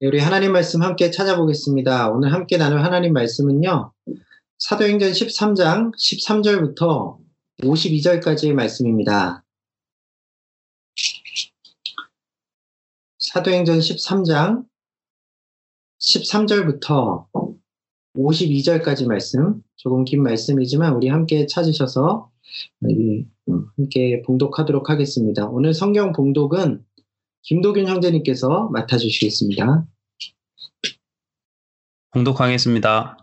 네, 우리 하나님 말씀 함께 찾아보겠습니다. 오늘 함께 나눌 하나님 말씀은요. 사도행전 13장 13절부터 52절까지의 말씀입니다. 사도행전 13장 13절부터 52절까지 말씀, 조금 긴 말씀이지만 우리 함께 찾으셔서 함께 봉독하도록 하겠습니다. 오늘 성경 봉독은 김도균 형제님께서 맡아주시겠습니다. 봉독하겠습니다.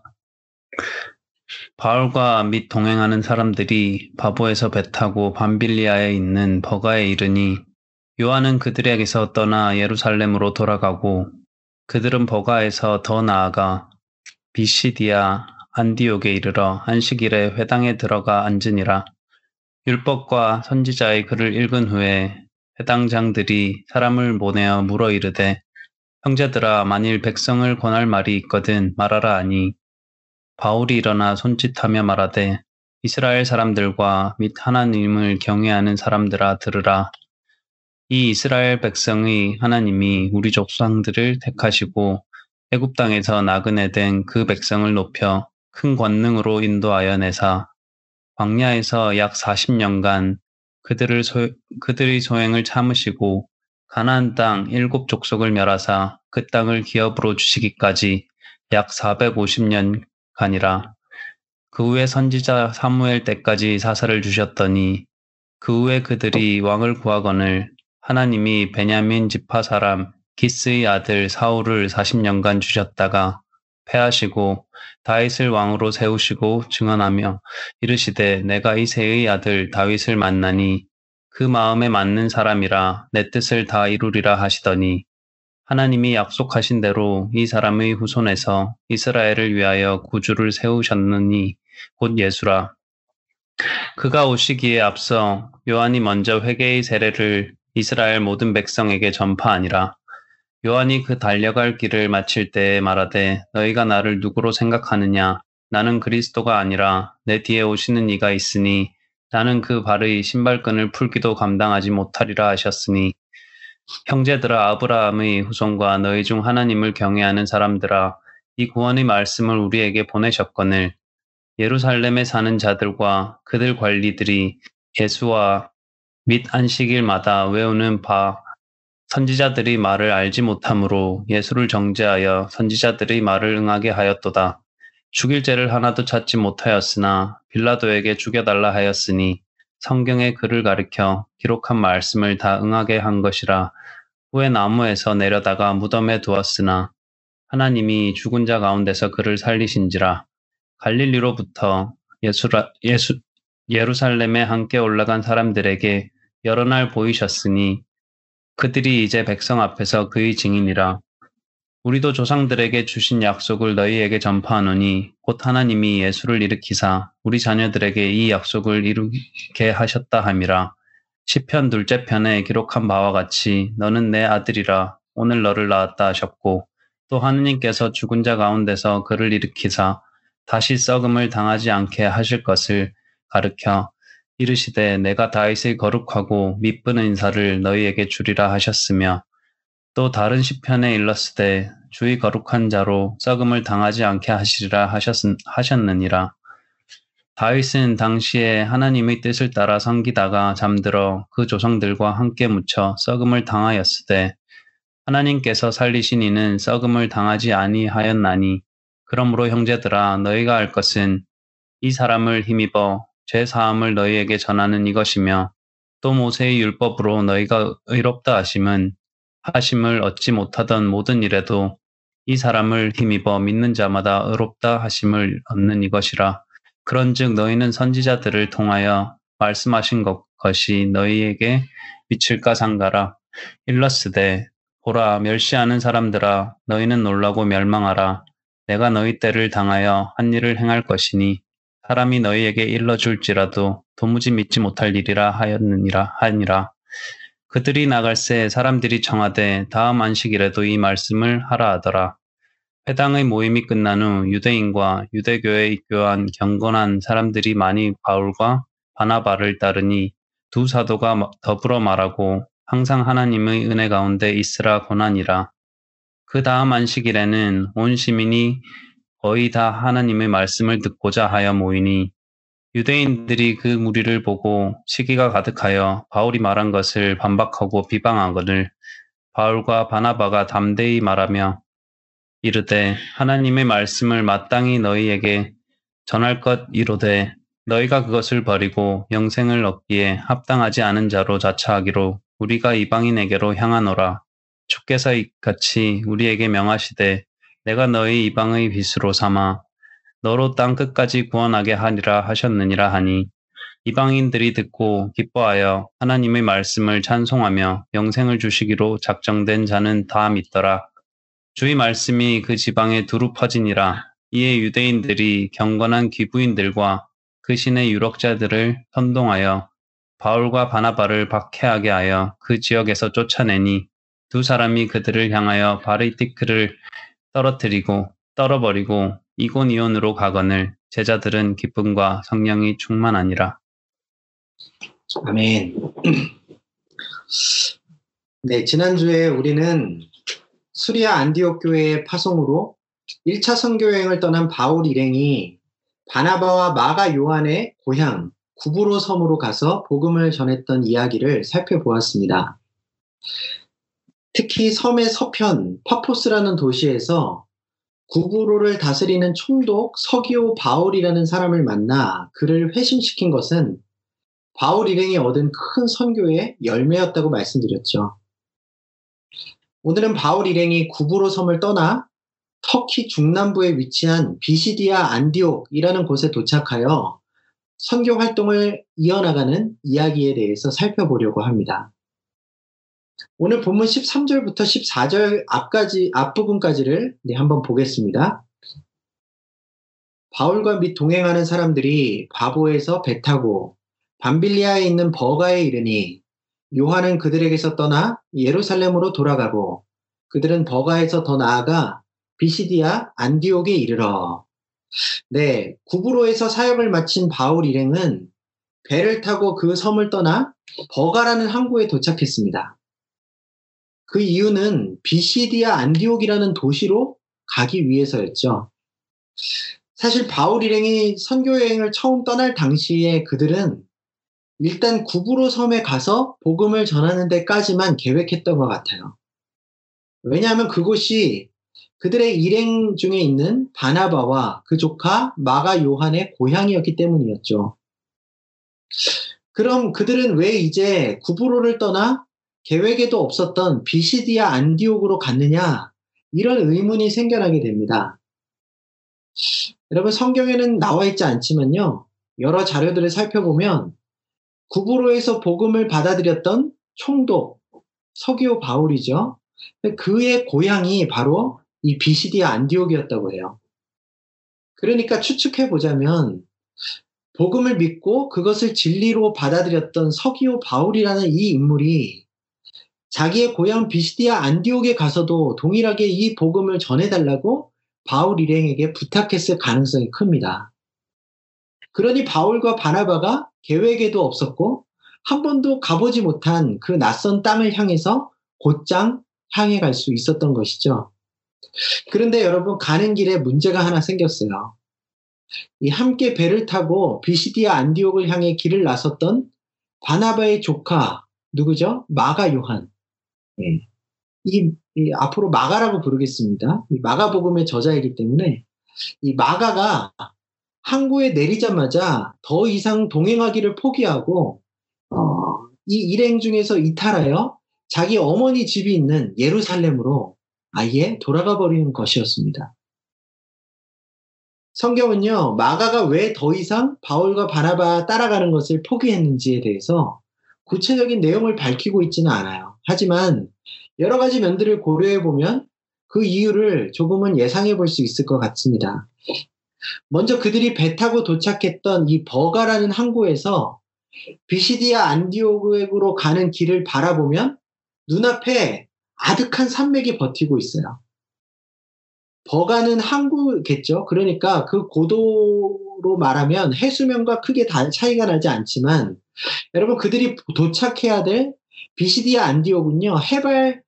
바울과 및 동행하는 사람들이 바보에서 배 타고 밤빌리아에 있는 버가에 이르니 요한은 그들에게서 떠나 예루살렘으로 돌아가고 그들은 버가에서 더 나아가 비시디아 안디옥에 이르러 안식일에 회당에 들어가 앉으니라. 율법과 선지자의 글을 읽은 후에 해당 장들이 사람을 보내어 물어 이르되 형제들아 만일 백성을 권할 말이 있거든 말하라 하니. 바울이 일어나 손짓하며 말하되 이스라엘 사람들과 및 하나님을 경외하는 사람들아 들으라. 이 이스라엘 백성의 하나님이 우리 족상들을 택하시고 애굽 땅에서 나그네 된 그 백성을 높여 큰 권능으로 인도하여 내사. 광야에서 약 40년간 그들을 소, 그들의 소행을 참으시고 가나안 땅 일곱 족속을 멸하사 그 땅을 기업으로 주시기까지 약 450년간이라. 그 후에 선지자 사무엘 때까지 사사를 주셨더니 그 후에 그들이 왕을 구하거늘 하나님이 베냐민 지파 사람 기스의 아들 사울을 40년간 주셨다가 패하시고 다윗을 왕으로 세우시고 증언하며 이르시되 내가 이세의 아들 다윗을 만나니 그 마음에 맞는 사람이라 내 뜻을 다 이루리라 하시더니 하나님이 약속하신 대로 이 사람의 후손에서 이스라엘을 위하여 구주를 세우셨느니 곧 예수라. 그가 오시기에 앞서 요한이 먼저 회개의 세례를 이스라엘 모든 백성에게 전파하니라. 요한이 그 달려갈 길을 마칠 때에 말하되 너희가 나를 누구로 생각하느냐? 나는 그리스도가 아니라 내 뒤에 오시는 이가 있으니 나는 그 발의 신발끈을 풀기도 감당하지 못하리라 하셨으니 형제들아 아브라함의 후손과 너희 중 하나님을 경외하는 사람들아 이 구원의 말씀을 우리에게 보내셨거늘. 예루살렘에 사는 자들과 그들 관리들이 예수와 및 안식일마다 외우는 바 선지자들이 말을 알지 못함으로 예수를 정죄하여 선지자들의 말을 응하게 하였도다. 죽일 죄를 하나도 찾지 못하였으나 빌라도에게 죽여달라 하였으니 성경의 글을 가리켜 기록한 말씀을 다 응하게 한 것이라 후에 나무에서 내려다가 무덤에 두었으나 하나님이 죽은 자 가운데서 그를 살리신지라 갈릴리로부터 예수라, 예수, 예루살렘에 함께 올라간 사람들에게 여러 날 보이셨으니 그들이 이제 백성 앞에서 그의 증인이라. 우리도 조상들에게 주신 약속을 너희에게 전파하노니 곧 하나님이 예수를 일으키사 우리 자녀들에게 이 약속을 이루게 하셨다 함이라. 시편 둘째 편에 기록한 바와 같이 너는 내 아들이라 오늘 너를 낳았다 하셨고 또 하느님께서 죽은 자 가운데서 그를 일으키사 다시 썩음을 당하지 않게 하실 것을 가르켜 이르시되 내가 다윗의 거룩하고 미쁘는 인사를 너희에게 주리라 하셨으며 또 다른 시편에 일렀으되 주의 거룩한 자로 썩음을 당하지 않게 하시리라 하셨, 하셨느니라. 다윗은 당시에 하나님의 뜻을 따라 섬기다가 잠들어 그 조상들과 함께 묻혀 썩음을 당하였으되 하나님께서 살리신 이는 썩음을 당하지 아니하였나니 그러므로 형제들아 너희가 알 것은 이 사람을 힘입어 죄 사함을 너희에게 전하는 이것이며 또 모세의 율법으로 너희가 의롭다 하심은 하심을 얻지 못하던 모든 일에도 이 사람을 힘입어 믿는 자마다 의롭다 하심을 얻는 이것이라. 그런즉 너희는 선지자들을 통하여 말씀하신 것, 것이 너희에게 미칠까 상가라. 일러스되 보라 멸시하는 사람들아 너희는 놀라고 멸망하라. 내가 너희 때를 당하여 한 일을 행할 것이니 사람이 너희에게 일러 줄지라도 도무지 믿지 못할 일이라 하였느니라 하니라. 그들이 나갈새 사람들이 청하되 다음 안식일에도 이 말씀을 하라 하더라. 회당의 모임이 끝난 후 유대인과 유대교에 입교한 경건한 사람들이 많이 바울과 바나바를 따르니 두 사도가 더불어 말하고 항상 하나님의 은혜 가운데 있으라 권하니라. 그 다음 안식일에는 온 시민이 거의 다 하나님의 말씀을 듣고자 하여 모이니 유대인들이 그 무리를 보고 시기가 가득하여 바울이 말한 것을 반박하고 비방하거늘 바울과 바나바가 담대히 말하며 이르되 하나님의 말씀을 마땅히 너희에게 전할 것 이로되 너희가 그것을 버리고 영생을 얻기에 합당하지 않은 자로 자처하기로 우리가 이방인에게로 향하노라. 주께서 이같이 우리에게 명하시되 내가 너희 이방의 빛으로 삼아 너로 땅 끝까지 구원하게 하리라 하셨느니라 하니 이방인들이 듣고 기뻐하여 하나님의 말씀을 찬송하며 영생을 주시기로 작정된 자는 다 믿더라. 주의 말씀이 그 지방에 두루 퍼지니라. 이에 유대인들이 경건한 귀부인들과 그 신의 유력자들을 선동하여 바울과 바나바를 박해하게 하여 그 지역에서 쫓아내니 두 사람이 그들을 향하여 바리티크를 떨어뜨리고 떨어버리고 이곤이온으로 가거늘 제자들은 기쁨과 성령이 충만하니라. 아멘. 네, 지난주에 우리는 수리아 안디옥 교회의 파송으로 1차 선교 여행을 떠난 바울 일행이 바나바와 마가 요한의 고향 구브로 섬으로 가서 복음을 전했던 이야기를 살펴보았습니다. 특히 섬의 서편 파포스라는 도시에서 구브로를 다스리는 총독 서기오 바울이라는 사람을 만나 그를 회심시킨 것은 바울 일행이 얻은 큰 선교의 열매였다고 말씀드렸죠. 오늘은 바울 일행이 구브로 섬을 떠나 터키 중남부에 위치한 비시디아 안디옥이라는 곳에 도착하여 선교 활동을 이어나가는 이야기에 대해서 살펴보려고 합니다. 오늘 본문 13절부터 14절 앞까지, 앞부분까지를 네, 한번 보겠습니다. 바울과 및 동행하는 사람들이 바보에서 배 타고 밤빌리아에 있는 버가에 이르니 요한은 그들에게서 떠나 예루살렘으로 돌아가고 그들은 버가에서 더 나아가 비시디아 안디옥에 이르러 네, 구브로에서 사역을 마친 바울 일행은 배를 타고 그 섬을 떠나 버가라는 항구에 도착했습니다. 그 이유는 비시디아 안디옥이라는 도시로 가기 위해서였죠. 사실 바울 일행이 선교 여행을 처음 떠날 당시에 그들은 일단 구브로 섬에 가서 복음을 전하는 데까지만 계획했던 것 같아요. 왜냐하면 그곳이 그들의 일행 중에 있는 바나바와 그 조카 마가 요한의 고향이었기 때문이었죠. 그럼 그들은 왜 이제 구브로를 떠나 계획에도 없었던 비시디아 안디옥으로 갔느냐? 이런 의문이 생겨나게 됩니다. 여러분 성경에는 나와 있지 않지만요. 여러 자료들을 살펴보면 구브로에서 복음을 받아들였던 총독 서기오 바울이죠. 그의 고향이 바로 이 비시디아 안디옥이었다고 해요. 그러니까 추측해 보자면 복음을 믿고 그것을 진리로 받아들였던 서기오 바울이라는 이 인물이 자기의 고향 비시디아 안디옥에 가서도 동일하게 이 복음을 전해달라고 바울 일행에게 부탁했을 가능성이 큽니다. 그러니 바울과 바나바가 계획에도 없었고 한 번도 가보지 못한 그 낯선 땅을 향해서 곧장 향해 갈 수 있었던 것이죠. 그런데 여러분 가는 길에 문제가 하나 생겼어요. 이 함께 배를 타고 비시디아 안디옥을 향해 길을 나섰던 바나바의 조카 누구죠? 마가 요한. 네. 이, 이, 앞으로 마가라고 부르겠습니다. 이 마가복음의 저자이기 때문에 이 마가가 항구에 내리자마자 더 이상 동행하기를 포기하고 어, 이 일행 중에서 이탈하여 자기 어머니 집이 있는 예루살렘으로 아예 돌아가 버리는 것이었습니다. 성경은요, 마가가 왜 더 이상 바울과 바나바 따라가는 것을 포기했는지에 대해서 구체적인 내용을 밝히고 있지는 않아요. 하지만 여러 가지 면들을 고려해 보면 그 이유를 조금은 예상해 볼 수 있을 것 같습니다. 먼저 그들이 배 타고 도착했던 이 버가라는 항구에서 비시디아 안디오그으로 가는 길을 바라보면 눈앞에 아득한 산맥이 버티고 있어요. 버가는 항구겠죠. 그러니까 그 고도로 말하면 해수면과 크게 차이가 나지 않지만 여러분 그들이 도착해야 될 비시디아 안디오군요. 해발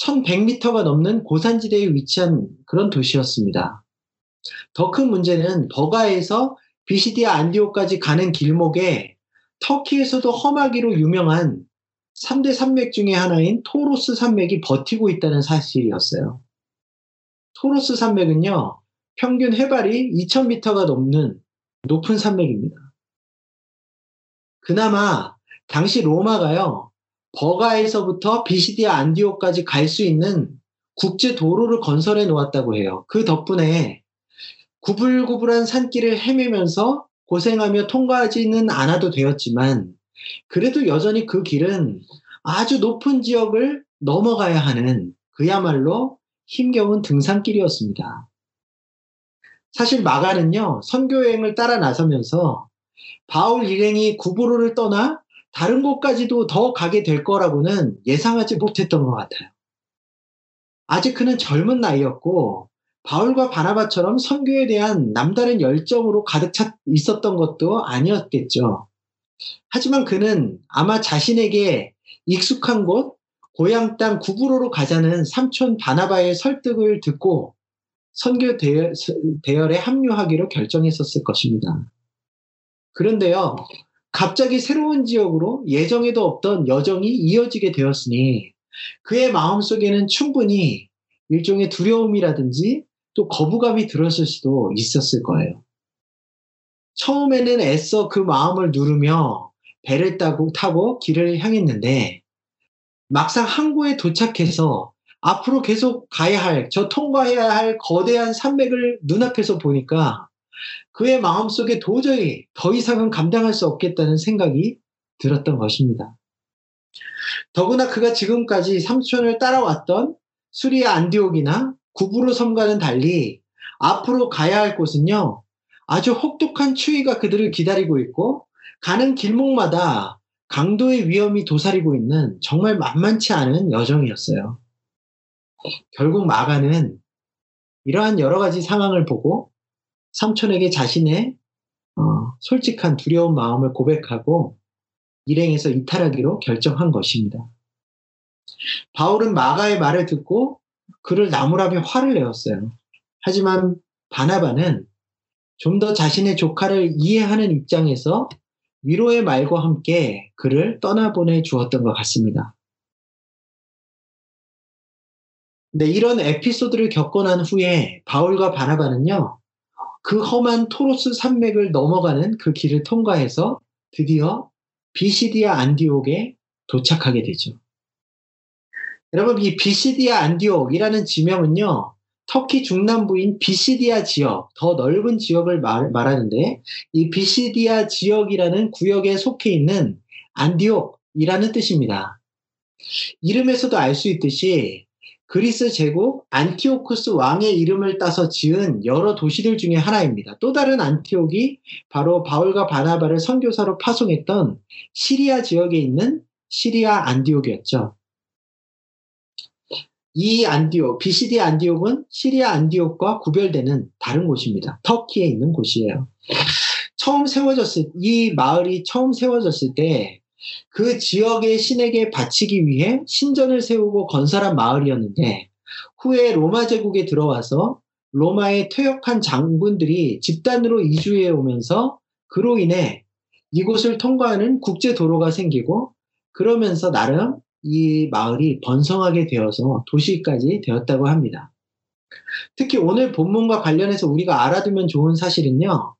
1100m가 넘는 고산지대에 위치한 그런 도시였습니다. 더 큰 문제는 버가에서 비시디아 안디오까지 가는 길목에 터키에서도 험하기로 유명한 3대 산맥 중의 하나인 토로스 산맥이 버티고 있다는 사실이었어요. 토로스 산맥은요, 평균 해발이 2000m가 넘는 높은 산맥입니다. 그나마 당시 로마가요, 버가에서부터 비시디아 안디오까지 갈 수 있는 국제 도로를 건설해 놓았다고 해요. 그 덕분에 구불구불한 산길을 헤매면서 고생하며 통과하지는 않아도 되었지만 그래도 여전히 그 길은 아주 높은 지역을 넘어가야 하는 그야말로 힘겨운 등산길이었습니다. 사실 마가는요, 선교여행을 따라 나서면서 바울 일행이 구브로를 떠나 다른 곳까지도 더 가게 될 거라고는 예상하지 못했던 것 같아요. 아직 그는 젊은 나이였고 바울과 바나바처럼 선교에 대한 남다른 열정으로 가득 차 있었던 것도 아니었겠죠. 하지만 그는 아마 자신에게 익숙한 곳, 고향 땅 구부로로 가자는 삼촌 바나바의 설득을 듣고 선교 대열, 대열에 합류하기로 결정했었을 것입니다. 그런데요, 갑자기 새로운 지역으로 예정에도 없던 여정이 이어지게 되었으니 그의 마음 속에는 충분히 일종의 두려움이라든지 또 거부감이 들었을 수도 있었을 거예요. 처음에는 애써 그 마음을 누르며 배를 타고, 타고 길을 향했는데 막상 항구에 도착해서 앞으로 계속 가야 할, 저 통과해야 할 거대한 산맥을 눈앞에서 보니까 그의 마음속에 도저히 더 이상은 감당할 수 없겠다는 생각이 들었던 것입니다. 더구나 그가 지금까지 삼촌을 따라왔던 수리아 안디옥이나 구부로 섬과는 달리 앞으로 가야 할 곳은요, 아주 혹독한 추위가 그들을 기다리고 있고, 가는 길목마다 강도의 위험이 도사리고 있는 정말 만만치 않은 여정이었어요. 결국 마가는 이러한 여러 가지 상황을 보고 삼촌에게 자신의 어, 솔직한 두려운 마음을 고백하고 일행에서 이탈하기로 결정한 것입니다. 바울은 마가의 말을 듣고 그를 나무라며 화를 내었어요. 하지만 바나바는 좀 더 자신의 조카를 이해하는 입장에서 위로의 말과 함께 그를 떠나보내 주었던 것 같습니다. 네, 이런 에피소드를 겪고 난 후에 바울과 바나바는요, 그 험한 토로스 산맥을 넘어가는 그 길을 통과해서 드디어 비시디아 안디옥에 도착하게 되죠. 여러분, 이 비시디아 안디옥이라는 지명은요, 터키 중남부인 비시디아 지역, 더 넓은 지역을 말, 말하는데, 이 비시디아 지역이라는 구역에 속해 있는 안디옥이라는 뜻입니다. 이름에서도 알 수 있듯이 그리스 제국 안티오쿠스 왕의 이름을 따서 지은 여러 도시들 중에 하나입니다. 또 다른 안티옥이 바로 바울과 바나바를 선교사로 파송했던 시리아 지역에 있는 시리아 안디옥이었죠. 이 안디옥, 비시디 안디옥은 시리아 안디옥과 구별되는 다른 곳입니다. 터키에 있는 곳이에요. 처음 세워졌을, 이 마을이 처음 세워졌을 때 그 지역의 신에게 바치기 위해 신전을 세우고 건설한 마을이었는데 후에 로마 제국에 들어와서 로마의 퇴역한 장군들이 집단으로 이주해 오면서 그로 인해 이곳을 통과하는 국제 도로가 생기고 그러면서 나름 이 마을이 번성하게 되어서 도시까지 되었다고 합니다. 특히 오늘 본문과 관련해서 우리가 알아두면 좋은 사실은요.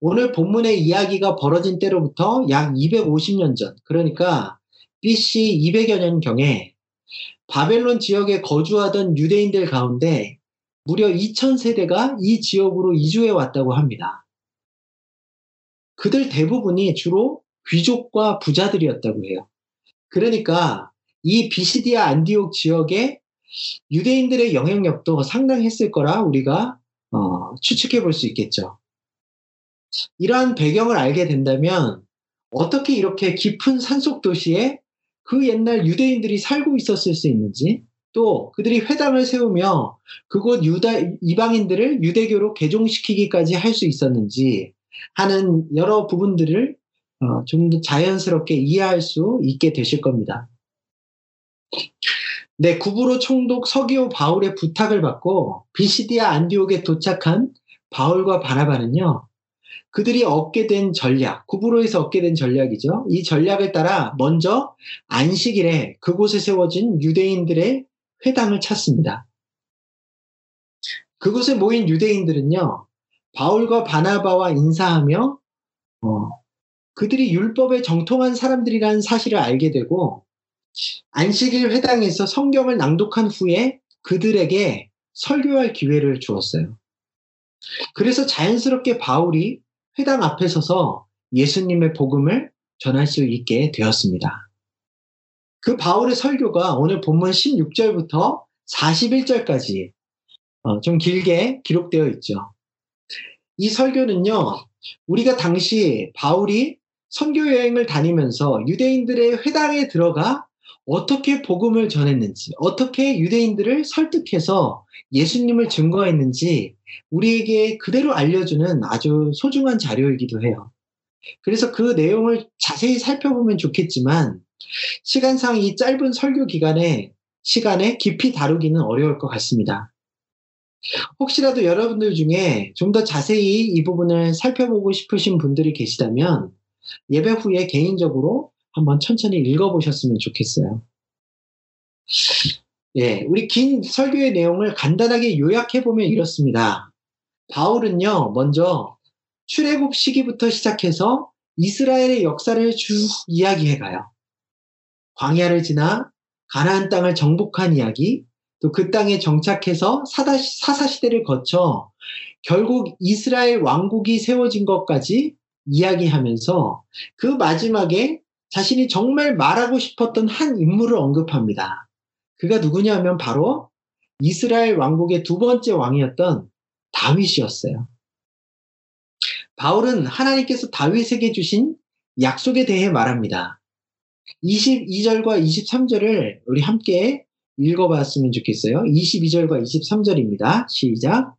오늘 본문의 이야기가 벌어진 때로부터 약 250년 전, 그러니까 BC 200여 년경에 바벨론 지역에 거주하던 유대인들 가운데 무려 2000세대가 이 지역으로 이주해 왔다고 합니다. 그들 대부분이 주로 귀족과 부자들이었다고 해요. 그러니까 이 비시디아 안디옥 지역에 유대인들의 영향력도 상당했을 거라 우리가 어, 추측해 볼 수 있겠죠. 이러한 배경을 알게 된다면 어떻게 이렇게 깊은 산속 도시에 그 옛날 유대인들이 살고 있었을 수 있는지 또 그들이 회당을 세우며 그곳 유다 이방인들을 유대교로 개종시키기까지 할 수 있었는지 하는 여러 부분들을 어, 좀 더 자연스럽게 이해할 수 있게 되실 겁니다. 네, 구브로 총독 서기오 바울의 부탁을 받고 비시디아 안디옥에 도착한 바울과 바나바는요. 그들이 얻게 된 전략, 구브로에서 얻게 된 전략이죠. 이 전략을 따라 먼저 안식일에 그곳에 세워진 유대인들의 회당을 찾습니다. 그곳에 모인 유대인들은요, 바울과 바나바와 인사하며, 어, 그들이 율법에 정통한 사람들이라는 사실을 알게 되고, 안식일 회당에서 성경을 낭독한 후에 그들에게 설교할 기회를 주었어요. 그래서 자연스럽게 바울이 회당 앞에 서서 예수님의 복음을 전할 수 있게 되었습니다. 그 바울의 설교가 오늘 본문 16절부터 41절까지 어, 좀 길게 기록되어 있죠. 이 설교는요, 우리가 당시 바울이 선교 여행을 다니면서 유대인들의 회당에 들어가 어떻게 복음을 전했는지, 어떻게 유대인들을 설득해서 예수님을 증거했는지 우리에게 그대로 알려주는 아주 소중한 자료이기도 해요. 그래서 그 내용을 자세히 살펴보면 좋겠지만 시간상 이 짧은 설교 기간에 시간에 깊이 다루기는 어려울 것 같습니다. 혹시라도 여러분들 중에 좀 더 자세히 이 부분을 살펴보고 싶으신 분들이 계시다면 예배 후에 개인적으로 한번 천천히 읽어보셨으면 좋겠어요. 예, 우리 긴 설교의 내용을 간단하게 요약해보면 이렇습니다. 바울은요, 먼저 출애굽 시기부터 시작해서 이스라엘의 역사를 쭉 이야기해가요. 광야를 지나 가나안 땅을 정복한 이야기, 또 그 땅에 정착해서 사사 시대를 거쳐 결국 이스라엘 왕국이 세워진 것까지 이야기하면서 그 마지막에 자신이 정말 말하고 싶었던 한 인물을 언급합니다. 그가 누구냐면 바로 이스라엘 왕국의 두 번째 왕이었던 다윗이었어요. 바울은 하나님께서 다윗에게 주신 약속에 대해 말합니다. 22절과 23절을 우리 함께 읽어봤으면 좋겠어요. 22절과 23절입니다. 시작.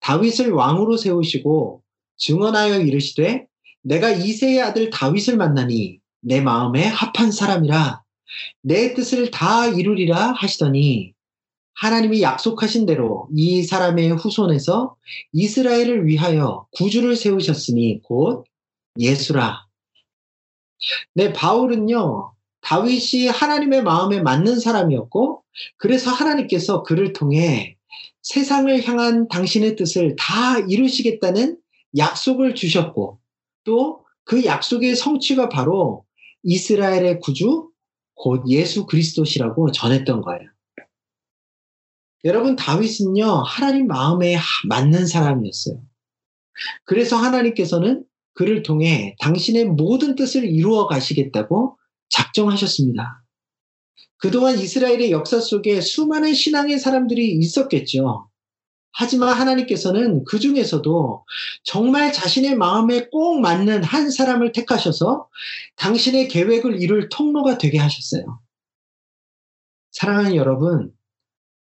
다윗을 왕으로 세우시고 증언하여 이르시되 내가 이세의 아들 다윗을 만나니 내 마음에 합한 사람이라 내 뜻을 다 이루리라 하시더니 하나님이 약속하신 대로 이 사람의 후손에서 이스라엘을 위하여 구주를 세우셨으니 곧 예수라. 네, 바울은요, 다윗이 하나님의 마음에 맞는 사람이었고, 그래서 하나님께서 그를 통해 세상을 향한 당신의 뜻을 다 이루시겠다는 약속을 주셨고, 또 그 약속의 성취가 바로 이스라엘의 구주, 곧 예수 그리스도시라고 전했던 거예요. 여러분, 다윗은요, 하나님 마음에 맞는 사람이었어요. 그래서 하나님께서는 그를 통해 당신의 모든 뜻을 이루어 가시겠다고 작정하셨습니다. 그동안 이스라엘의 역사 속에 수많은 신앙의 사람들이 있었겠죠. 하지만 하나님께서는 그 중에서도 정말 자신의 마음에 꼭 맞는 한 사람을 택하셔서 당신의 계획을 이룰 통로가 되게 하셨어요. 사랑하는 여러분,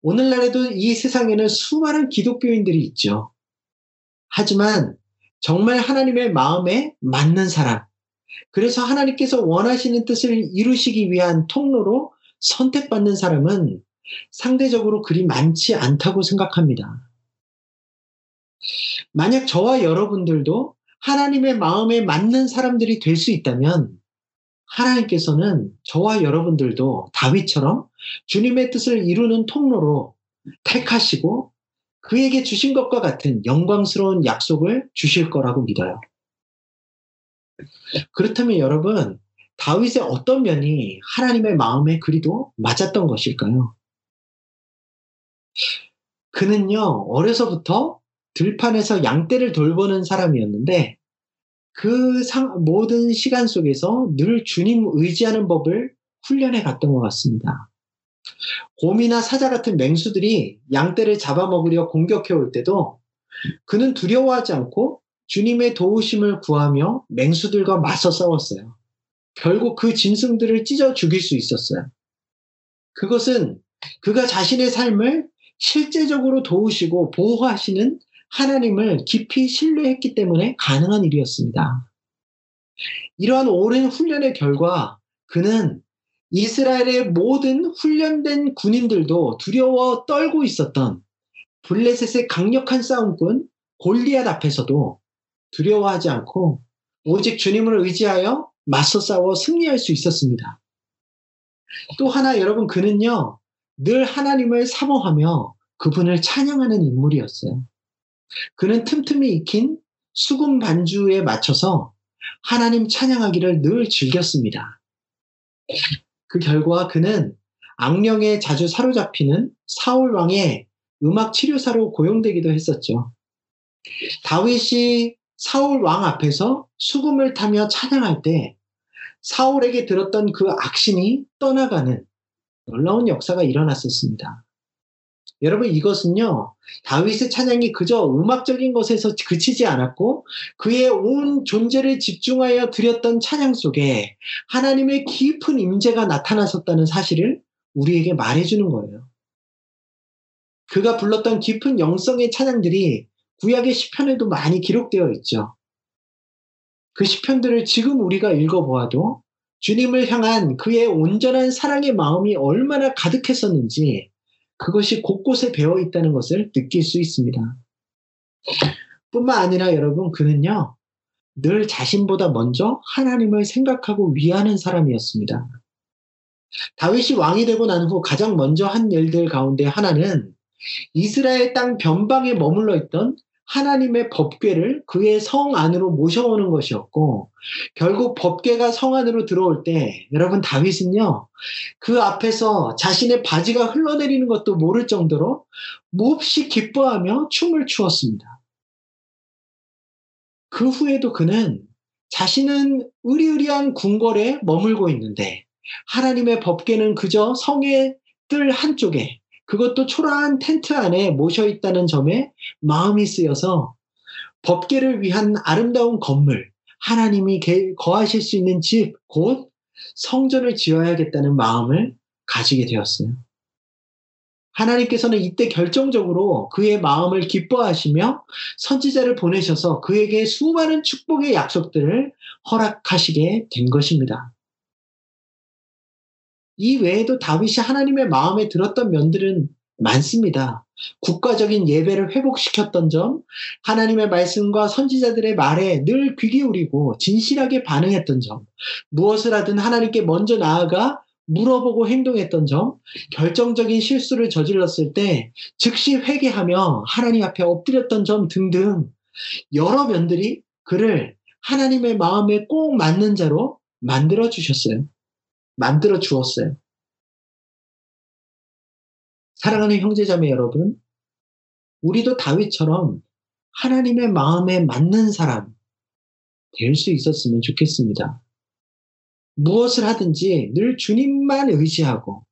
오늘날에도 이 세상에는 수많은 기독교인들이 있죠. 하지만 정말 하나님의 마음에 맞는 사람, 그래서 하나님께서 원하시는 뜻을 이루시기 위한 통로로 선택받는 사람은 상대적으로 그리 많지 않다고 생각합니다. 만약 저와 여러분들도 하나님의 마음에 맞는 사람들이 될 수 있다면 하나님께서는 저와 여러분들도 다윗처럼 주님의 뜻을 이루는 통로로 택하시고 그에게 주신 것과 같은 영광스러운 약속을 주실 거라고 믿어요. 그렇다면 여러분, 다윗의 어떤 면이 하나님의 마음에 그리도 맞았던 것일까요? 그는요, 어려서부터 들판에서 양떼를 돌보는 사람이었는데 그 상, 모든 시간 속에서 늘 주님 의지하는 법을 훈련해 갔던 것 같습니다. 곰이나 사자 같은 맹수들이 양떼를 잡아먹으려 공격해 올 때도 그는 두려워하지 않고 주님의 도우심을 구하며 맹수들과 맞서 싸웠어요. 결국 그 짐승들을 찢어 죽일 수 있었어요. 그것은 그가 자신의 삶을 실제적으로 도우시고 보호하시는 하나님을 깊이 신뢰했기 때문에 가능한 일이었습니다. 이러한 오랜 훈련의 결과 그는 이스라엘의 모든 훈련된 군인들도 두려워 떨고 있었던 블레셋의 강력한 싸움꾼 골리앗 앞에서도 두려워하지 않고 오직 주님을 의지하여 맞서 싸워 승리할 수 있었습니다. 또 하나 여러분 그는요 늘 하나님을 사모하며 그분을 찬양하는 인물이었어요. 그는 틈틈이 익힌 수금 반주에 맞춰서 하나님 찬양하기를 늘 즐겼습니다. 그 결과 그는 악령에 자주 사로잡히는 사울 왕의 음악 치료사로 고용되기도 했었죠. 다윗이 사울 왕 앞에서 수금을 타며 찬양할 때 사울에게 들었던 그 악신이 떠나가는 놀라운 역사가 일어났었습니다. 여러분 이것은요 다윗의 찬양이 그저 음악적인 것에서 그치지 않았고 그의 온 존재를 집중하여 드렸던 찬양 속에 하나님의 깊은 임재가 나타나셨다는 사실을 우리에게 말해주는 거예요. 그가 불렀던 깊은 영성의 찬양들이 구약의 시편에도 많이 기록되어 있죠. 그 시편들을 지금 우리가 읽어보아도 주님을 향한 그의 온전한 사랑의 마음이 얼마나 가득했었는지 그것이 곳곳에 배어 있다는 것을 느낄 수 있습니다. 뿐만 아니라 여러분, 그는요, 늘 자신보다 먼저 하나님을 생각하고 위하는 사람이었습니다. 다윗이 왕이 되고 난 후 가장 먼저 한 일들 가운데 하나는 이스라엘 땅 변방에 머물러 있던 하나님의 법궤를 그의 성 안으로 모셔오는 것이었고 결국 법궤가 성 안으로 들어올 때 여러분 다윗은요 그 앞에서 자신의 바지가 흘러내리는 것도 모를 정도로 몹시 기뻐하며 춤을 추었습니다. 그 후에도 그는 자신은 의리의리한 궁궐에 머물고 있는데 하나님의 법궤는 그저 성의 뜰 한쪽에 그것도 초라한 텐트 안에 모셔 있다는 점에 마음이 쓰여서 법계를 위한 아름다운 건물, 하나님이 거하실 수 있는 집, 곧 성전을 지어야겠다는 마음을 가지게 되었어요. 하나님께서는 이때 결정적으로 그의 마음을 기뻐하시며 선지자를 보내셔서 그에게 수많은 축복의 약속들을 허락하시게 된 것입니다. 이 외에도 다윗이 하나님의 마음에 들었던 면들은 많습니다. 국가적인 예배를 회복시켰던 점, 하나님의 말씀과 선지자들의 말에 늘 귀 기울이고 진실하게 반응했던 점, 무엇을 하든 하나님께 먼저 나아가 물어보고 행동했던 점, 결정적인 실수를 저질렀을 때 즉시 회개하며 하나님 앞에 엎드렸던 점 등등 여러 면들이 그를 하나님의 마음에 꼭 맞는 자로 만들어 주셨어요. 만들어 주었어요. 사랑하는 형제자매 여러분, 우리도 다윗처럼 하나님의 마음에 맞는 사람 될 수 있었으면 좋겠습니다. 무엇을 하든지 늘 주님만 의지하고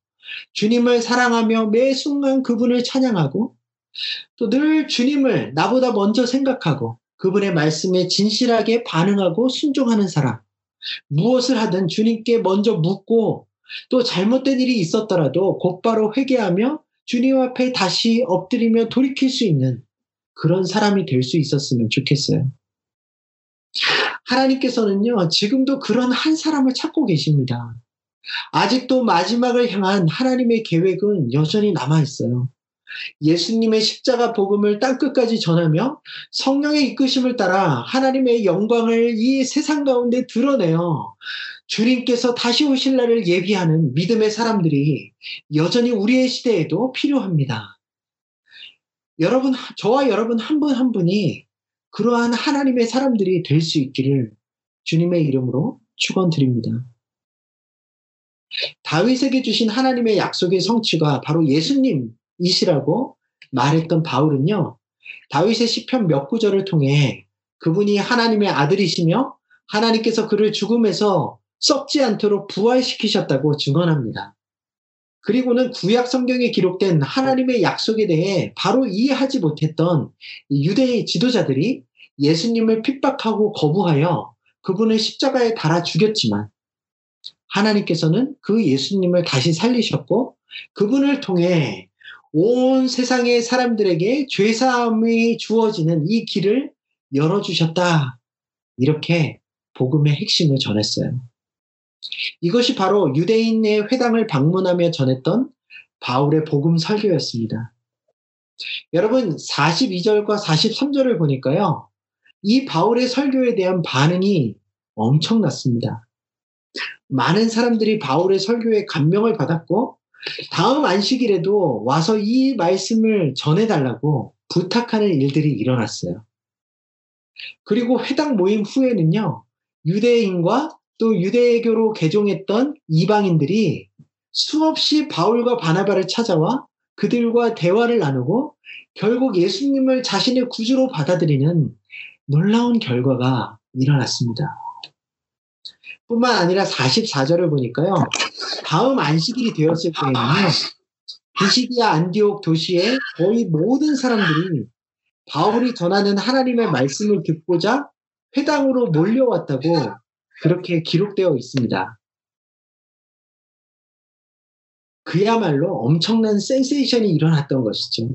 주님을 사랑하며 매 순간 그분을 찬양하고 또 늘 주님을 나보다 먼저 생각하고 그분의 말씀에 진실하게 반응하고 순종하는 사람. 무엇을 하든 주님께 먼저 묻고 또 잘못된 일이 있었더라도 곧바로 회개하며 주님 앞에 다시 엎드리며 돌이킬 수 있는 그런 사람이 될 수 있었으면 좋겠어요. 하나님께서는요, 지금도 그런 한 사람을 찾고 계십니다. 아직도 마지막을 향한 하나님의 계획은 여전히 남아 있어요. 예수님의 십자가 복음을 땅끝까지 전하며 성령의 이끄심을 따라 하나님의 영광을 이 세상 가운데 드러내어 주님께서 다시 오실 날을 예비하는 믿음의 사람들이 여전히 우리의 시대에도 필요합니다. 여러분, 저와 여러분 한 분한 한 분이 그러한 하나님의 사람들이 될 수 있기를 주님의 이름으로 축원드립니다. 다윗에게 주신 하나님의 약속의 성취가 바로 예수님 이시라고 말했던 바울은요. 다윗의 시편 몇 구절을 통해 그분이 하나님의 아들이시며 하나님께서 그를 죽음에서 썩지 않도록 부활시키셨다고 증언합니다. 그리고는 구약 성경에 기록된 하나님의 약속에 대해 바로 이해하지 못했던 유대의 지도자들이 예수님을 핍박하고 거부하여 그분을 십자가에 달아 죽였지만 하나님께서는 그 예수님을 다시 살리셨고 그분을 통해 온 세상의 사람들에게 죄사함이 주어지는 이 길을 열어주셨다. 이렇게 복음의 핵심을 전했어요. 이것이 바로 유대인의 회당을 방문하며 전했던 바울의 복음 설교였습니다. 여러분 42절과 43절을 보니까요. 이 바울의 설교에 대한 반응이 엄청났습니다. 많은 사람들이 바울의 설교에 감명을 받았고 다음 안식일에도 와서 이 말씀을 전해달라고 부탁하는 일들이 일어났어요. 그리고 회당 모임 후에는요, 유대인과 또 유대교로 개종했던 이방인들이 수없이 바울과 바나바를 찾아와 그들과 대화를 나누고 결국 예수님을 자신의 구주로 받아들이는 놀라운 결과가 일어났습니다. 뿐만 아니라 44절을 보니까요. 다음 안식일이 되었을 때에는요. 비시디아 안디옥 도시의 거의 모든 사람들이 바울이 전하는 하나님의 말씀을 듣고자 회당으로 몰려왔다고 그렇게 기록되어 있습니다. 그야말로 엄청난 센세이션이 일어났던 것이죠.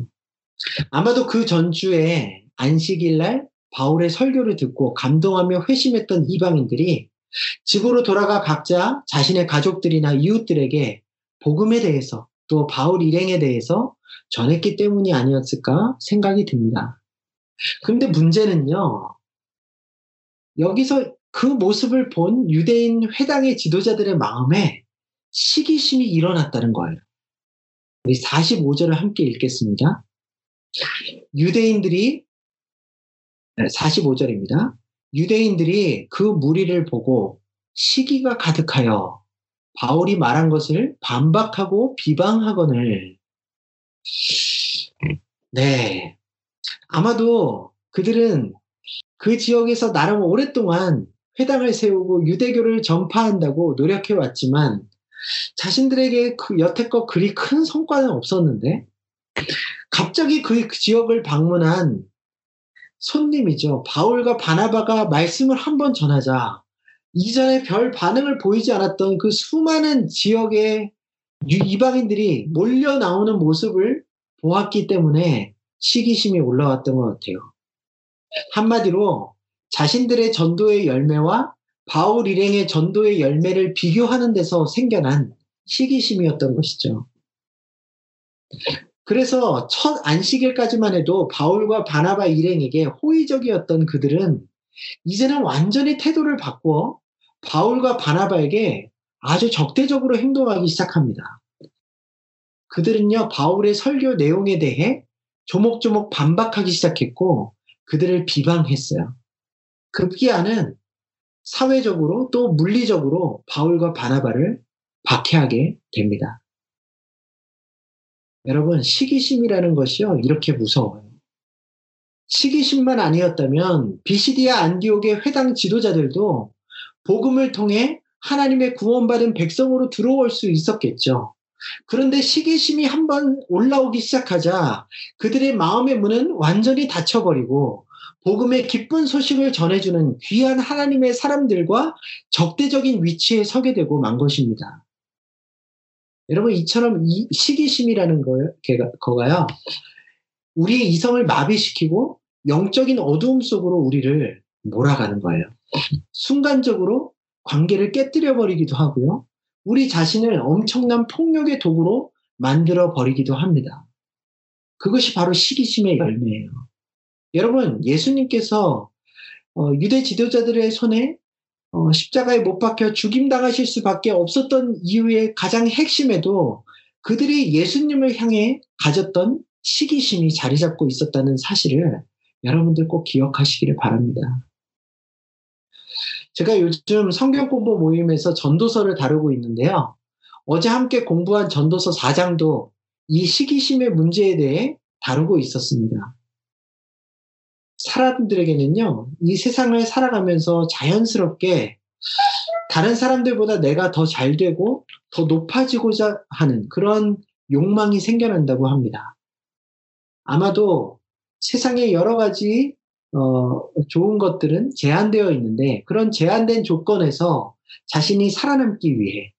아마도 그 전주에 안식일 날 바울의 설교를 듣고 감동하며 회심했던 이방인들이 집으로 돌아가 각자 자신의 가족들이나 이웃들에게 복음에 대해서 또 바울 일행에 대해서 전했기 때문이 아니었을까 생각이 듭니다. 그런데 문제는요, 여기서 그 모습을 본 유대인 회당의 지도자들의 마음에 시기심이 일어났다는 거예요. 우리 45절을 함께 읽겠습니다. 유대인들이 45절입니다. 유대인들이 그 무리를 보고 시기가 가득하여 바울이 말한 것을 반박하고 비방하거늘. 네. 아마도 그들은 그 지역에서 나름 오랫동안 회당을 세우고 유대교를 전파한다고 노력해 왔지만 자신들에게 그 여태껏 그리 큰 성과는 없었는데 갑자기 그 지역을 방문한 손님이죠. 바울과 바나바가 말씀을 한번 전하자 이전에 별 반응을 보이지 않았던 그 수많은 지역의 이방인들이 몰려 나오는 모습을 보았기 때문에 시기심이 올라왔던 것 같아요. 한마디로 자신들의 전도의 열매와 바울 일행의 전도의 열매를 비교하는 데서 생겨난 시기심이었던 것이죠. 그래서 첫 안식일까지만 해도 바울과 바나바 일행에게 호의적이었던 그들은 이제는 완전히 태도를 바꾸어 바울과 바나바에게 아주 적대적으로 행동하기 시작합니다. 그들은요, 바울의 설교 내용에 대해 조목조목 반박하기 시작했고, 그들을 비방했어요. 급기야는 사회적으로 또 물리적으로 바울과 바나바를 박해하게 됩니다. 여러분, 시기심이라는 것이요, 이렇게 무서워요. 시기심만 아니었다면 비시디아 안디옥의 회당 지도자들도 복음을 통해 하나님의 구원받은 백성으로 들어올 수 있었겠죠. 그런데 시기심이 한번 올라오기 시작하자 그들의 마음의 문은 완전히 닫혀버리고 복음의 기쁜 소식을 전해주는 귀한 하나님의 사람들과 적대적인 위치에 서게 되고 만 것입니다. 여러분 이처럼 이 시기심이라는 거요, 거가요. 우리의 이성을 마비시키고 영적인 어두움 속으로 우리를 몰아가는 거예요. 순간적으로 관계를 깨뜨려 버리기도 하고요. 우리 자신을 엄청난 폭력의 도구로 만들어 버리기도 합니다. 그것이 바로 시기심의 열매예요. 여러분, 예수님께서 어, 유대 지도자들의 손에 어, 십자가에 못 박혀 죽임당하실 수밖에 없었던 이유의 가장 핵심에도 그들이 예수님을 향해 가졌던 시기심이 자리 잡고 있었다는 사실을 여러분들 꼭 기억하시기를 바랍니다. 제가 요즘 성경 공부 모임에서 전도서를 다루고 있는데요. 어제 함께 공부한 전도서 4장도 이 시기심의 문제에 대해 다루고 있었습니다. 사람들에게는요, 이 세상을 살아가면서 자연스럽게 다른 사람들보다 내가 더 잘 되고 더 높아지고자 하는 그런 욕망이 생겨난다고 합니다. 아마도 세상에 여러 가지 어, 좋은 것들은 제한되어 있는데 그런 제한된 조건에서 자신이 살아남기 위해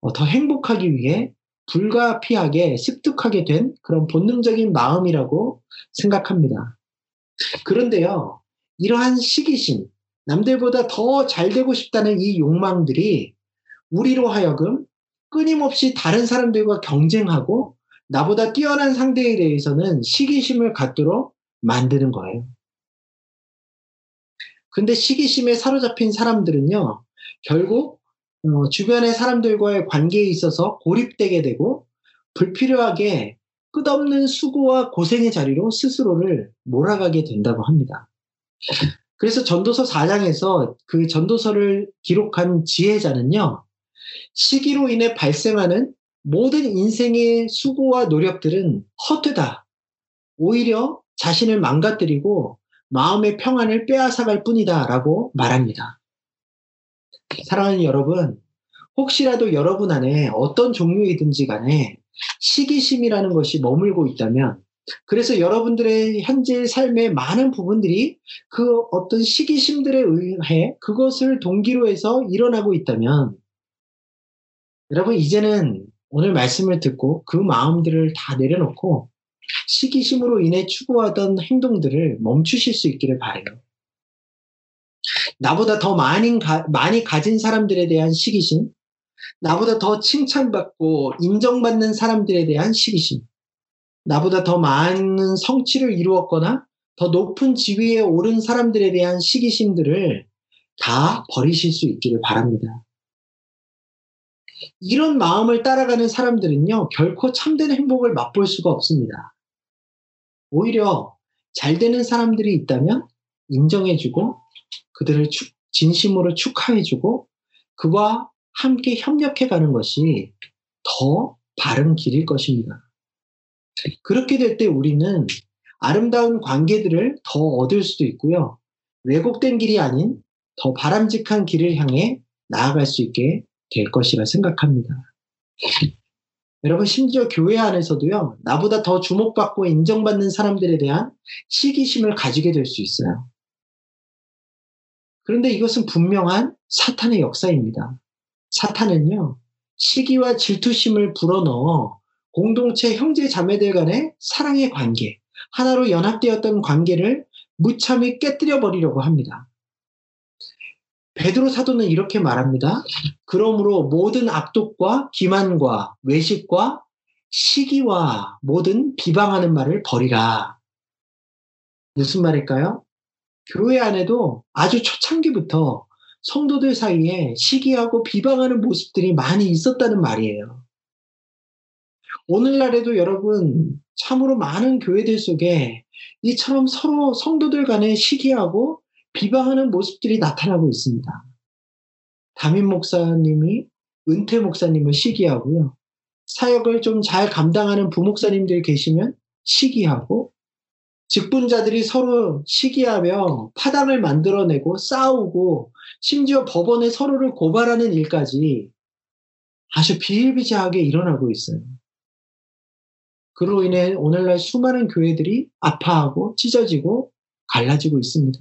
어, 더 행복하기 위해 불가피하게 습득하게 된 그런 본능적인 마음이라고 생각합니다. 그런데요, 이러한 시기심, 남들보다 더 잘 되고 싶다는 이 욕망들이 우리로 하여금 끊임없이 다른 사람들과 경쟁하고 나보다 뛰어난 상대에 대해서는 시기심을 갖도록 만드는 거예요. 근데 시기심에 사로잡힌 사람들은요, 결국 어, 주변의 사람들과의 관계에 있어서 고립되게 되고 불필요하게 끝없는 수고와 고생의 자리로 스스로를 몰아가게 된다고 합니다. 그래서 전도서 4장에서 그 전도서를 기록한 지혜자는요, 시기로 인해 발생하는 모든 인생의 수고와 노력들은 헛되다. 오히려 자신을 망가뜨리고 마음의 평안을 빼앗아갈 뿐이다. 라고 말합니다. 사랑하는 여러분, 혹시라도 여러분 안에 어떤 종류이든지 간에 시기심이라는 것이 머물고 있다면 그래서 여러분들의 현재 삶의 많은 부분들이 그 어떤 시기심들에 의해 그것을 동기로 해서 일어나고 있다면 여러분 이제는 오늘 말씀을 듣고 그 마음들을 다 내려놓고 시기심으로 인해 추구하던 행동들을 멈추실 수 있기를 바래요. 나보다 더 많이, 가, 많이 가진 사람들에 대한 시기심, 나보다 더 칭찬받고 인정받는 사람들에 대한 시기심, 나보다 더 많은 성취를 이루었거나 더 높은 지위에 오른 사람들에 대한 시기심들을 다 버리실 수 있기를 바랍니다. 이런 마음을 따라가는 사람들은요, 결코 참된 행복을 맛볼 수가 없습니다. 오히려 잘 되는 사람들이 있다면 인정해주고 그들을 축, 진심으로 축하해주고 그와 함께 협력해 가는 것이 더 바른 길일 것입니다. 그렇게 될 때 우리는 아름다운 관계들을 더 얻을 수도 있고요. 왜곡된 길이 아닌 더 바람직한 길을 향해 나아갈 수 있게 될 것이라 생각합니다. 여러분, 심지어 교회 안에서도요, 나보다 더 주목받고 인정받는 사람들에 대한 시기심을 가지게 될 수 있어요. 그런데 이것은 분명한 사탄의 역사입니다. 사탄은요, 시기와 질투심을 불어넣어 공동체 형제 자매들 간의 사랑의 관계, 하나로 연합되었던 관계를 무참히 깨뜨려 버리려고 합니다. 베드로 사도는 이렇게 말합니다. 그러므로 모든 악독과 기만과 외식과 시기와 모든 비방하는 말을 버리라. 무슨 말일까요? 교회 안에도 아주 초창기부터 성도들 사이에 시기하고 비방하는 모습들이 많이 있었다는 말이에요. 오늘날에도 여러분 참으로 많은 교회들 속에 이처럼 서로 성도들 간에 시기하고 비방하는 모습들이 나타나고 있습니다. 담임 목사님이 은퇴 목사님을 시기하고요. 사역을 좀 잘 감당하는 부목사님들 계시면 시기하고 직분자들이 서로 시기하며 파당을 만들어내고 싸우고 심지어 법원에 서로를 고발하는 일까지 아주 비일비재하게 일어나고 있어요. 그로 인해 오늘날 수많은 교회들이 아파하고 찢어지고 갈라지고 있습니다.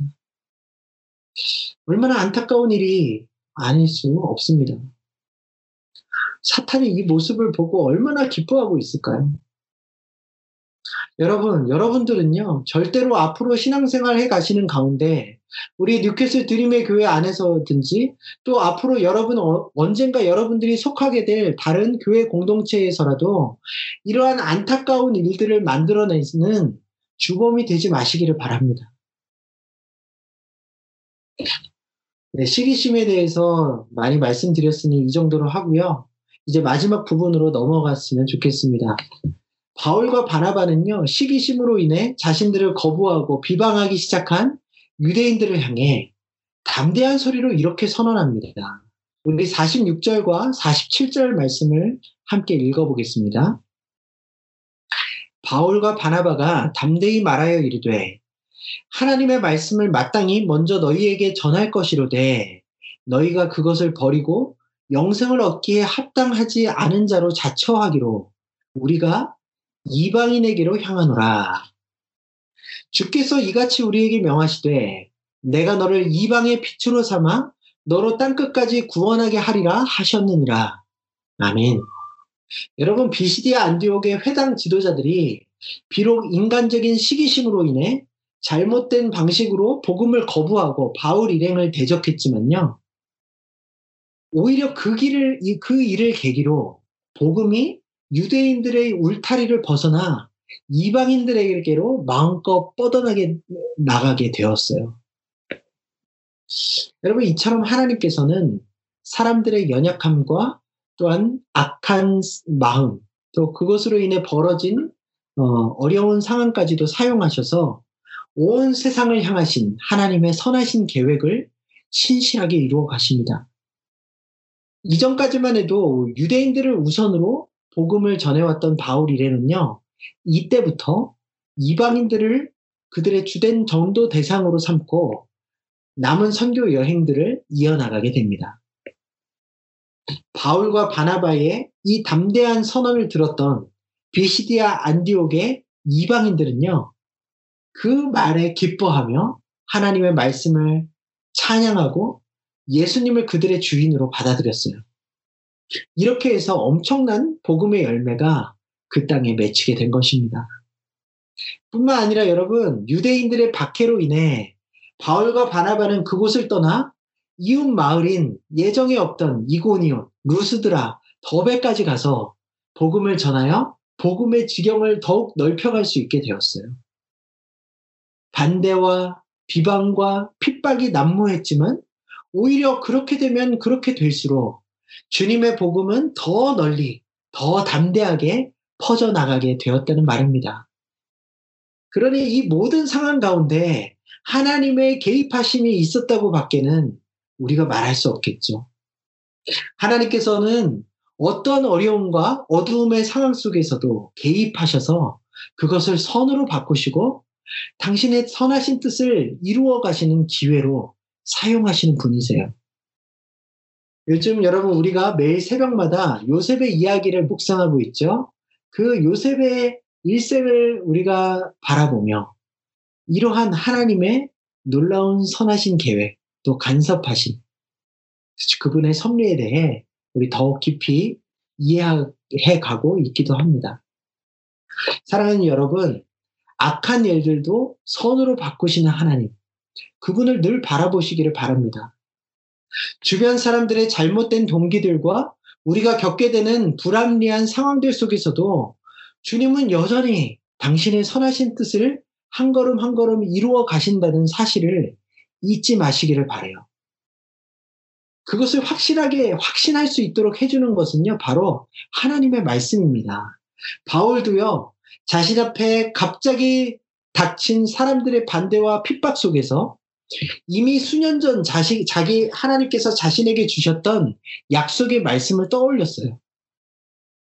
얼마나 안타까운 일이 아닐 수 없습니다. 사탄이 이 모습을 보고 얼마나 기뻐하고 있을까요? 여러분, 여러분들은요, 절대로 앞으로 신앙생활 해 가시는 가운데, 우리 뉴캐슬 드림의 교회 안에서든지, 또 앞으로 여러분, 어, 언젠가 여러분들이 속하게 될 다른 교회 공동체에서라도, 이러한 안타까운 일들을 만들어내는 주범이 되지 마시기를 바랍니다. 네, 시기심에 대해서 많이 말씀드렸으니 이 정도로 하고요. 이제 마지막 부분으로 넘어갔으면 좋겠습니다. 바울과 바나바는요, 시기심으로 인해 자신들을 거부하고 비방하기 시작한 유대인들을 향해 담대한 소리로 이렇게 선언합니다. 우리 46절과 47절 말씀을 함께 읽어보겠습니다. 바울과 바나바가 담대히 말하여 이르되 하나님의 말씀을 마땅히 먼저 너희에게 전할 것이로되 너희가 그것을 버리고 영생을 얻기에 합당하지 않은 자로 자처하기로 우리가 이방인에게로 향하노라. 주께서 이같이 우리에게 명하시되 내가 너를 이방의 빛으로 삼아 너로 땅끝까지 구원하게 하리라 하셨느니라. 아멘. 여러분 비시디아 안디옥의 회당 지도자들이 비록 인간적인 시기심으로 인해 잘못된 방식으로 복음을 거부하고 바울 일행을 대적했지만요. 오히려 그 길을, 그 일을 계기로 복음이 유대인들의 울타리를 벗어나 이방인들에게로 마음껏 뻗어나게 나가게 되었어요. 여러분, 이처럼 하나님께서는 사람들의 연약함과 또한 악한 마음, 또 그것으로 인해 벌어진 어, 려운 상황까지도 사용하셔서 온 세상을 향하신 하나님의 선하신 계획을 신실하게 이루어 가십니다. 이전까지만 해도 유대인들을 우선으로 복음을 전해왔던 바울 이레는요, 이때부터 이방인들을 그들의 주된 정도 대상으로 삼고 남은 선교 여행들을 이어나가게 됩니다. 바울과 바나바의 이 담대한 선언을 들었던 비시디아 안디옥의 이방인들은요, 그 말에 기뻐하며 하나님의 말씀을 찬양하고 예수님을 그들의 주인으로 받아들였어요. 이렇게 해서 엄청난 복음의 열매가 그 땅에 맺히게 된 것입니다. 뿐만 아니라 여러분, 유대인들의 박해로 인해 바울과 바나바는 그곳을 떠나 이웃 마을인 예정에 없던 이고니온, 루스드라, 더베까지 가서 복음을 전하여 복음의 지경을 더욱 넓혀갈 수 있게 되었어요. 반대와 비방과 핍박이 난무했지만 오히려 그렇게 되면 그렇게 될수록 주님의 복음은 더 널리, 더 담대하게 퍼져나가게 되었다는 말입니다. 그러니 이 모든 상황 가운데 하나님의 개입하심이 있었다고 밖에는 우리가 말할 수 없겠죠. 하나님께서는 어떤 어려움과 어두움의 상황 속에서도 개입하셔서 그것을 선으로 바꾸시고 당신의 선하신 뜻을 이루어 가시는 기회로 사용하시는 분이세요. 요즘 여러분 우리가 매일 새벽마다 요셉의 이야기를 묵상하고 있죠. 그 요셉의 일생을 우리가 바라보며 이러한 하나님의 놀라운 선하신 계획 또 간섭하신 그분의 섭리에 대해 우리 더욱 깊이 이해해 가고 있기도 합니다. 사랑하는 여러분, 악한 일들도 선으로 바꾸시는 하나님, 그분을 늘 바라보시기를 바랍니다. 주변 사람들의 잘못된 동기들과 우리가 겪게 되는 불합리한 상황들 속에서도 주님은 여전히 당신의 선하신 뜻을 한 걸음 한 걸음 이루어 가신다는 사실을 잊지 마시기를 바래요. 그것을 확실하게 확신할 수 있도록 해주는 것은요, 바로 하나님의 말씀입니다. 바울도요, 자신 앞에 갑자기 닥친 사람들의 반대와 핍박 속에서 이미 수년 전 자식, 자기 하나님께서 자신에게 주셨던 약속의 말씀을 떠올렸어요.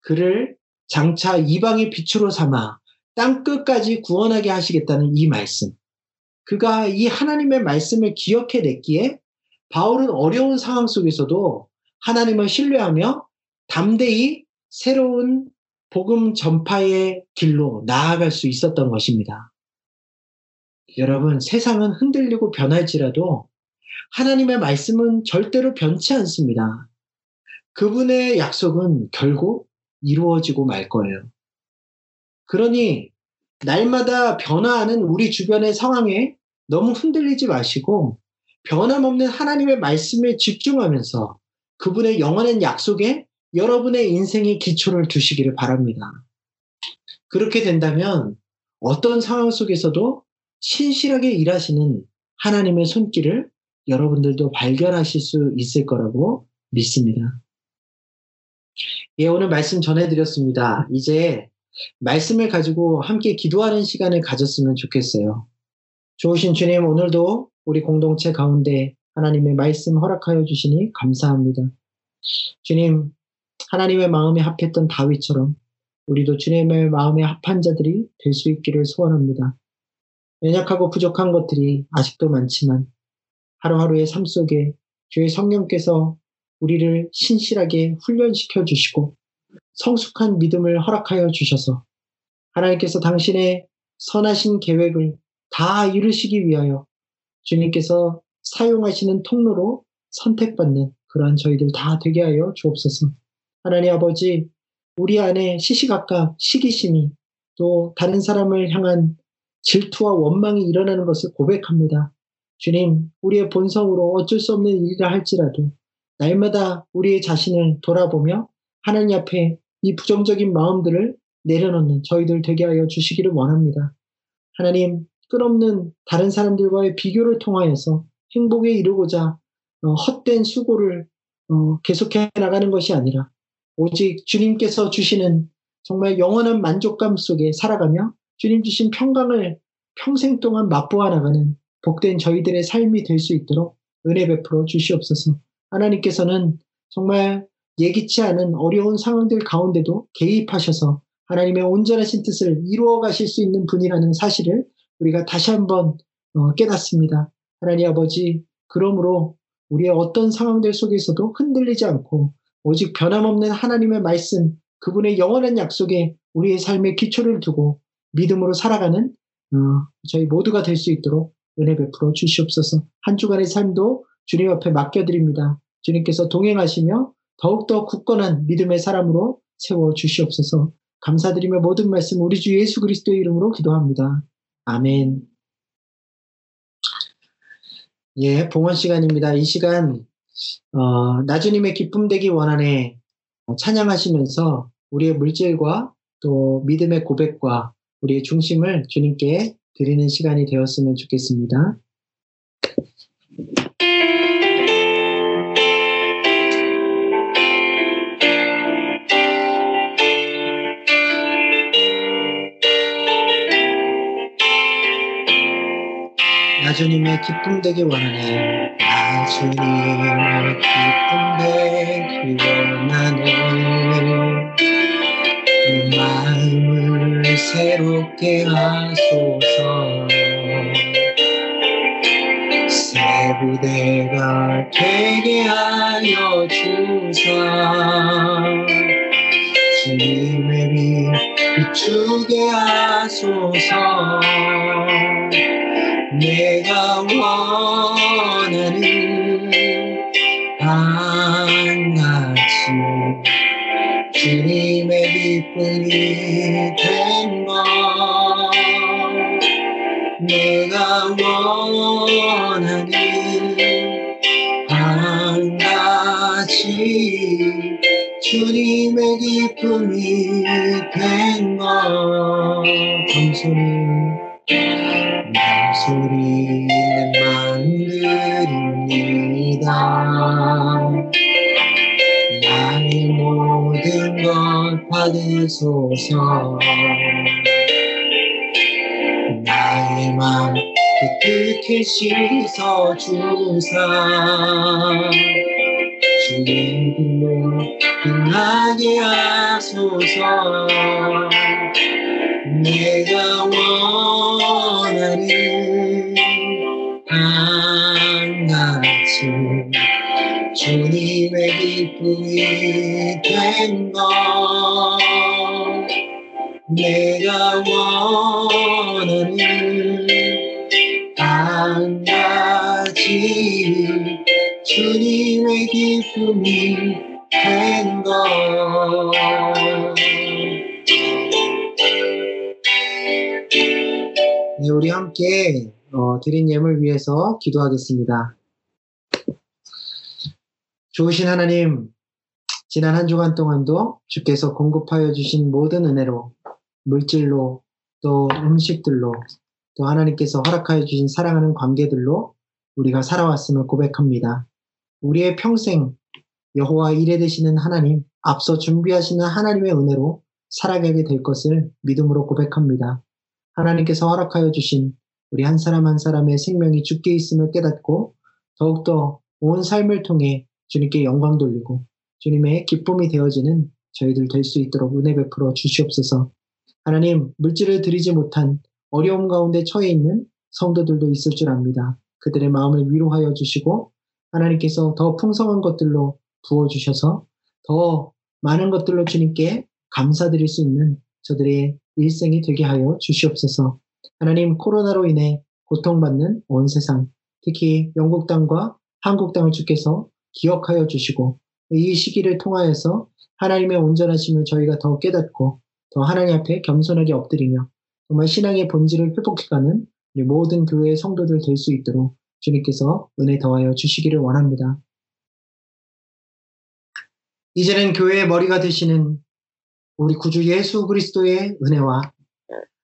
그를 장차 이방의 빛으로 삼아 땅 끝까지 구원하게 하시겠다는 이 말씀. 그가 이 하나님의 말씀을 기억해냈기에 바울은 어려운 상황 속에서도 하나님을 신뢰하며 담대히 새로운 복음 전파의 길로 나아갈 수 있었던 것입니다. 여러분, 세상은 흔들리고 변할지라도 하나님의 말씀은 절대로 변치 않습니다. 그분의 약속은 결국 이루어지고 말 거예요. 그러니 날마다 변화하는 우리 주변의 상황에 너무 흔들리지 마시고 변함없는 하나님의 말씀에 집중하면서 그분의 영원한 약속에 여러분의 인생의 기초를 두시기를 바랍니다. 그렇게 된다면 어떤 상황 속에서도 신실하게 일하시는 하나님의 손길을 여러분들도 발견하실 수 있을 거라고 믿습니다. 예, 오늘 말씀 전해드렸습니다. 이제 말씀을 가지고 함께 기도하는 시간을 가졌으면 좋겠어요. 좋으신 주님, 오늘도 우리 공동체 가운데 하나님의 말씀 허락하여 주시니 감사합니다. 주님, 하나님의 마음에 합했던 다윗처럼 우리도 주님의 마음에 합한 자들이 될 수 있기를 소원합니다. 연약하고 부족한 것들이 아직도 많지만 하루하루의 삶 속에 주의 성령께서 우리를 신실하게 훈련시켜 주시고 성숙한 믿음을 허락하여 주셔서 하나님께서 당신의 선하신 계획을 다 이루시기 위하여 주님께서 사용하시는 통로로 선택받는 그러한 저희들 다 되게 하여 주옵소서. 하나님 아버지, 우리 안에 시시각각 시기심이 또 다른 사람을 향한 질투와 원망이 일어나는 것을 고백합니다. 주님, 우리의 본성으로 어쩔 수 없는 일이라 할지라도 날마다 우리의 자신을 돌아보며 하나님 앞에 이 부정적인 마음들을 내려놓는 저희들 되게 하여 주시기를 원합니다. 하나님, 끝없는 다른 사람들과의 비교를 통하여서 행복에 이르고자 어, 헛된 수고를 어, 계속해 나가는 것이 아니라 오직 주님께서 주시는 정말 영원한 만족감 속에 살아가며 주님 주신 평강을 평생 동안 맛보아 나가는 복된 저희들의 삶이 될 수 있도록 은혜 베풀어 주시옵소서. 하나님께서는 정말 예기치 않은 어려운 상황들 가운데도 개입하셔서 하나님의 온전하신 뜻을 이루어 가실 수 있는 분이라는 사실을 우리가 다시 한번 어, 깨닫습니다. 하나님 아버지, 그러므로 우리의 어떤 상황들 속에서도 흔들리지 않고 오직 변함없는 하나님의 말씀, 그분의 영원한 약속에 우리의 삶의 기초를 두고 믿음으로 살아가는 어, 저희 모두가 될 수 있도록 은혜 베풀어 주시옵소서. 한 주간의 삶도 주님 앞에 맡겨드립니다. 주님께서 동행하시며 더욱더 굳건한 믿음의 사람으로 세워 주시옵소서. 감사드리며 모든 말씀 우리 주 예수 그리스도의 이름으로 기도합니다. 아멘. 예, 봉헌 시간입니다. 이 시간 어, 나주님의 기쁨 되기 원한에 찬양하시면서 우리의 물질과 또 믿음의 고백과 우리의 중심을 주님께 드리는 시간이 되었으면 좋겠습니다. 나 주님의 기쁨 되기 원하네. 나 주님의 기쁨 되기 원하네. 내 마음을 새롭게 하소서. 새 부대가 되게 하여 주사. 주님의 빛 비추게 하소서. 내가 원하는 한가지 주님의 기쁨이 된 원하는 한 가지 주님의 기쁨이 된 것 감소는 소리는 만들입니다. 나의 모든 것 받으소서. 나의 맘 깨끗이 씻어 주사. 주의 길로 빛나게 하소서. 내가 원하는 한가지 주님의 기쁨이 된것 내가 원 주님의 기쁨이 된 것 네, 우리 함께 어, 드린 예물 위해서 기도하겠습니다. 좋으신 하나님, 지난 한 주간 동안도 주께서 공급하여 주신 모든 은혜로, 물질로, 또 음식들로, 또 하나님께서 허락하여 주신 사랑하는 관계들로 우리가 살아왔음을 고백합니다. 우리의 평생 여호와 일에 되시는 하나님, 앞서 준비하시는 하나님의 은혜로 살아가게 될 것을 믿음으로 고백합니다. 하나님께서 허락하여 주신 우리 한 사람 한 사람의 생명이 죽게 있음을 깨닫고 더욱더 온 삶을 통해 주님께 영광 돌리고 주님의 기쁨이 되어지는 저희들 될 수 있도록 은혜 베풀어 주시옵소서. 하나님, 물질을 드리지 못한 어려움 가운데 처해 있는 성도들도 있을 줄 압니다. 그들의 마음을 위로하여 주시고 하나님께서 더 풍성한 것들로 부어주셔서 더 많은 것들로 주님께 감사드릴 수 있는 저들의 일생이 되게 하여 주시옵소서. 하나님 코로나로 인해 고통받는 온 세상, 특히 영국 땅과 한국 땅을 주께서 기억하여 주시고 이 시기를 통하여서 하나님의 온전하심을 저희가 더 깨닫고 더 하나님 앞에 겸손하게 엎드리며 정말 신앙의 본질을 회복해가는 모든 교회의 성도들 될 수 있도록 주님께서 은혜 더하여 주시기를 원합니다. 이제는 교회의 머리가 되시는 우리 구주 예수 그리스도의 은혜와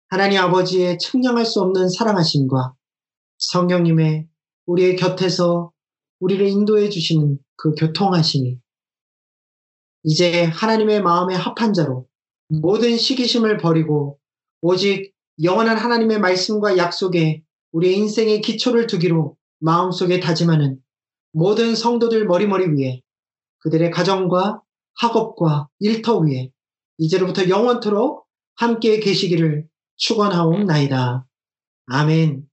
하나님 아버지의 측량할 수 없는 사랑하심과 성령님의 우리의 곁에서 우리를 인도해 주시는 그 교통하심이 이제 하나님의 마음에 합한 자로 모든 시기심을 버리고 오직 영원한 하나님의 말씀과 약속에 우리의 인생의 기초를 두기로 마음속에 다짐하는 모든 성도들 머리머리 위에 그들의 가정과 학업과 일터 위에 이제로부터 영원토록 함께 계시기를 축원하옵나이다. 아멘.